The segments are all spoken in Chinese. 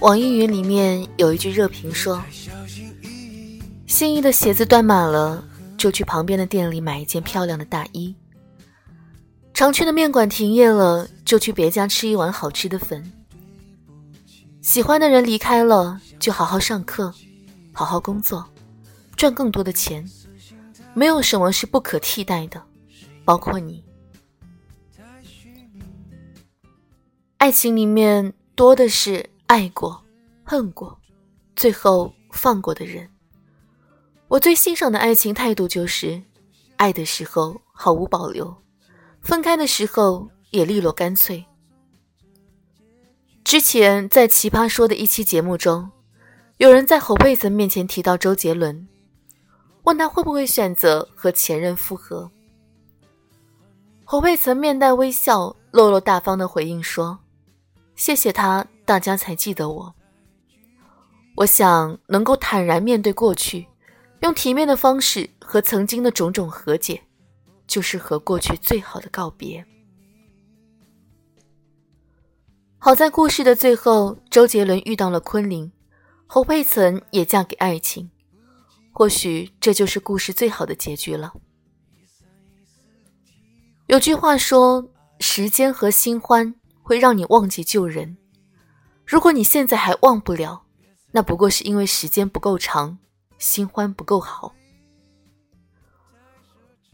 网易云里面有一句热评说：“心仪的鞋子断码了，就去旁边的店里买一件漂亮的大衣；常去的面馆停业了，就去别家吃一碗好吃的粉；喜欢的人离开了，就好好上课，好好工作，赚更多的钱。没有什么是不可替代的，包括你。爱情里面多的是。”爱过，恨过，最后放过的人。我最欣赏的爱情态度就是，爱的时候毫无保留，分开的时候也利落干脆。之前在《奇葩说》的一期节目中，有人在侯佩岑面前提到周杰伦，问他会不会选择和前任复合。侯佩岑面带微笑，落落大方的回应说：“谢谢他。”大家才记得我。我想能够坦然面对过去，用体面的方式和曾经的种种和解，就是和过去最好的告别。好在故事的最后，周杰伦遇到了昆凌，侯佩岑也嫁给爱情，或许这就是故事最好的结局了。有句话说：“时间和新欢会让你忘记旧人。”如果你现在还忘不了，那不过是因为时间不够长，新欢不够好。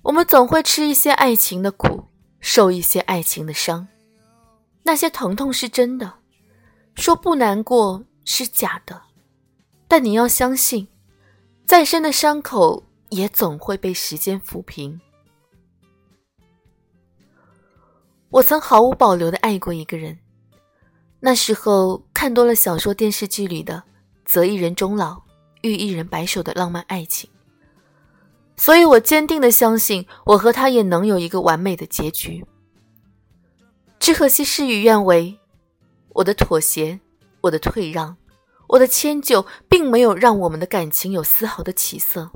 我们总会吃一些爱情的苦，受一些爱情的伤，那些疼痛是真的，说不难过是假的，但你要相信，再深的伤口也总会被时间抚平。我曾毫无保留的爱过一个人。那时候看多了小说、电视剧里的“择一人终老，遇一人白首”的浪漫爱情，所以我坚定的相信，我和他也能有一个完美的结局。只可惜事与愿违，我的妥协，我的退让，我的迁就，并没有让我们的感情有丝毫的起色。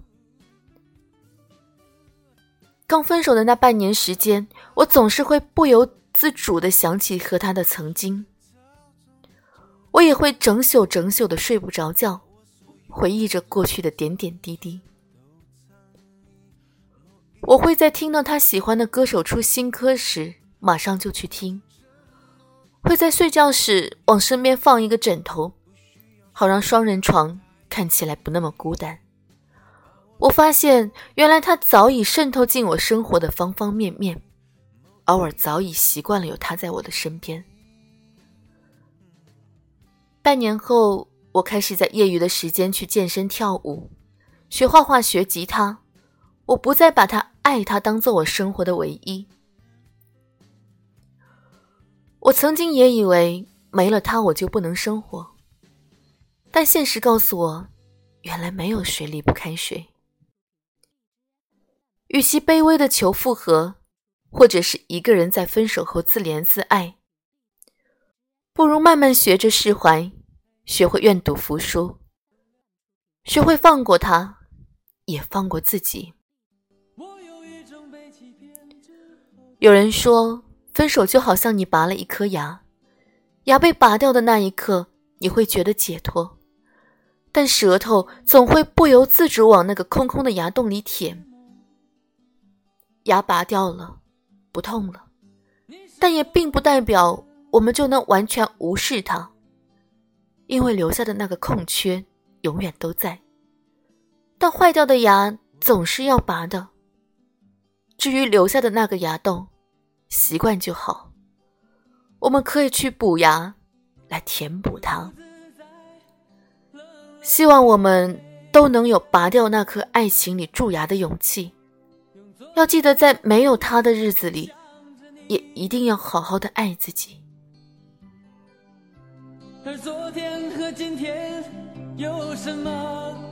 刚分手的那半年时间，我总是会不由自主的想起和他的曾经。我也会整宿整宿的睡不着觉，回忆着过去的点点滴滴。我会在听到他喜欢的歌手出新歌时，马上就去听；会在睡觉时往身边放一个枕头，好让双人床看起来不那么孤单。我发现，原来他早已渗透进我生活的方方面面，而我早已习惯了有他在我的身边。半年后，我开始在业余的时间去健身、跳舞、学画画、学吉他。我不再把他爱他当做我生活的唯一。我曾经也以为没了他我就不能生活，但现实告诉我，原来没有谁离不开谁。与其卑微的求复合，或者是一个人在分手后自怜自爱。不如慢慢学着释怀，学会愿赌服输，学会放过他，也放过自己。有人说，分手就好像你拔了一颗牙，牙被拔掉的那一刻，你会觉得解脱，但舌头总会不由自主往那个空空的牙洞里舔。牙拔掉了，不痛了，但也并不代表。我们就能完全无视它，因为留下的那个空缺永远都在。但坏掉的牙总是要拔的。至于留下的那个牙洞，习惯就好。我们可以去补牙，来填补它。希望我们都能有拔掉那颗爱情里蛀牙的勇气。要记得，在没有他的日子里，也一定要好好的爱自己。而昨天和今天有什么